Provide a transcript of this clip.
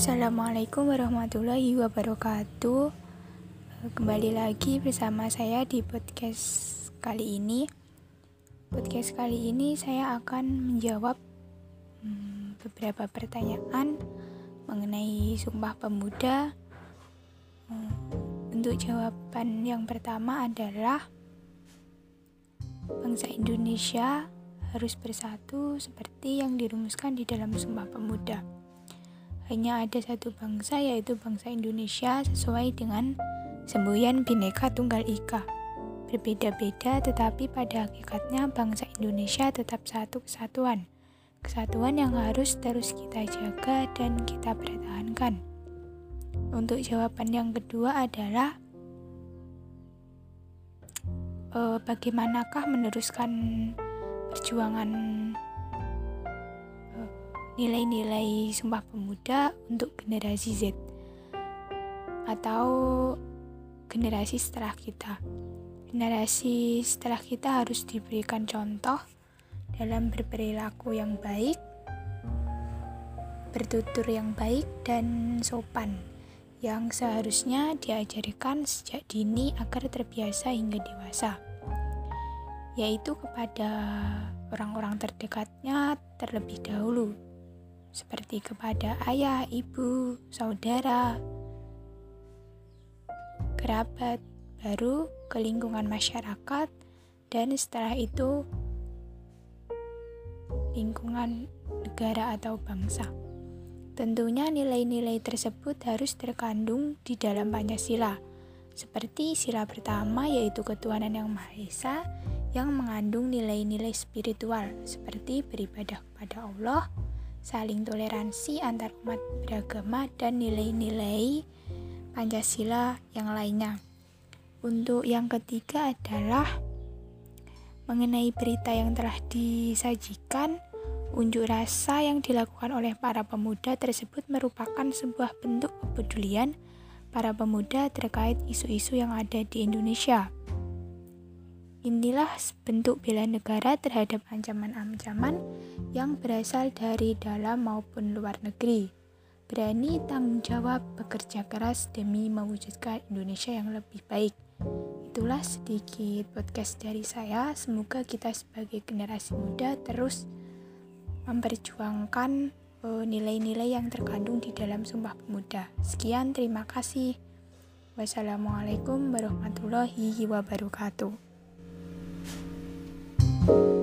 Assalamualaikum warahmatullahi wabarakatuh. Kembali lagi bersama saya di podcast kali ini. Podcast kali ini saya akan menjawab hmm, beberapa pertanyaan mengenai Sumpah Pemuda. Hmm, untuk jawaban yang pertama adalah bangsa Indonesia harus bersatu seperti yang dirumuskan di dalam Sumpah Pemuda hanya ada satu bangsa yaitu bangsa Indonesia sesuai dengan semboyan Bhinneka Tunggal Ika. Berbeda-beda tetapi pada hakikatnya bangsa Indonesia tetap satu kesatuan. Kesatuan yang harus terus kita jaga dan kita pertahankan. Untuk jawaban yang kedua adalah eh, bagaimanakah meneruskan perjuangan nilai-nilai Sumpah Pemuda untuk generasi Z atau generasi setelah kita. Generasi setelah kita harus diberikan contoh dalam berperilaku yang baik, bertutur yang baik, dan sopan yang seharusnya diajarkan sejak dini agar terbiasa hingga dewasa, yaitu kepada orang-orang terdekatnya terlebih dahulu seperti kepada ayah, ibu, saudara, kerabat, baru ke lingkungan masyarakat, dan setelah itu lingkungan negara atau bangsa. Tentunya nilai-nilai tersebut harus terkandung di dalam Pancasila, seperti sila pertama yaitu ketuhanan yang Maha Esa yang mengandung nilai-nilai spiritual seperti beribadah kepada Allah, saling toleransi antar umat beragama, dan nilai-nilai Pancasila yang lainnya. Untuk yang ketiga adalah mengenai berita yang telah disajikan, unjuk rasa yang dilakukan oleh para pemuda tersebut merupakan sebuah bentuk kepedulian para pemuda terkait isu-isu yang ada di Indonesia. Inilah bentuk bela negara terhadap ancaman-ancaman yang berasal dari dalam maupun luar negeri. Berani tanggung jawab bekerja keras demi mewujudkan Indonesia yang lebih baik. Itulah sedikit podcast dari saya. Semoga kita sebagai generasi muda terus memperjuangkan eh, nilai-nilai yang terkandung di dalam Sumpah Pemuda. Sekian, terima kasih. Wassalamualaikum warahmatullahi wabarakatuh. 嗯。